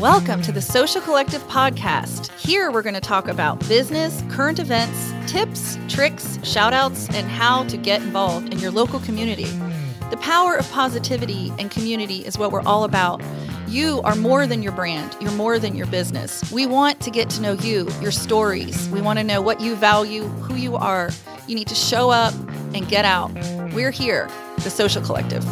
Welcome to the Social Collective podcast. Here we're going to talk about business, current events, tips, tricks, shout outs, and how to get involved in your local community. The power of positivity and community is what we're all about. You are more than your brand, you're more than your business. We want to get to know you, your stories. We want to know what you value, who you are. You need to show up and get out. We're here, the Social Collective.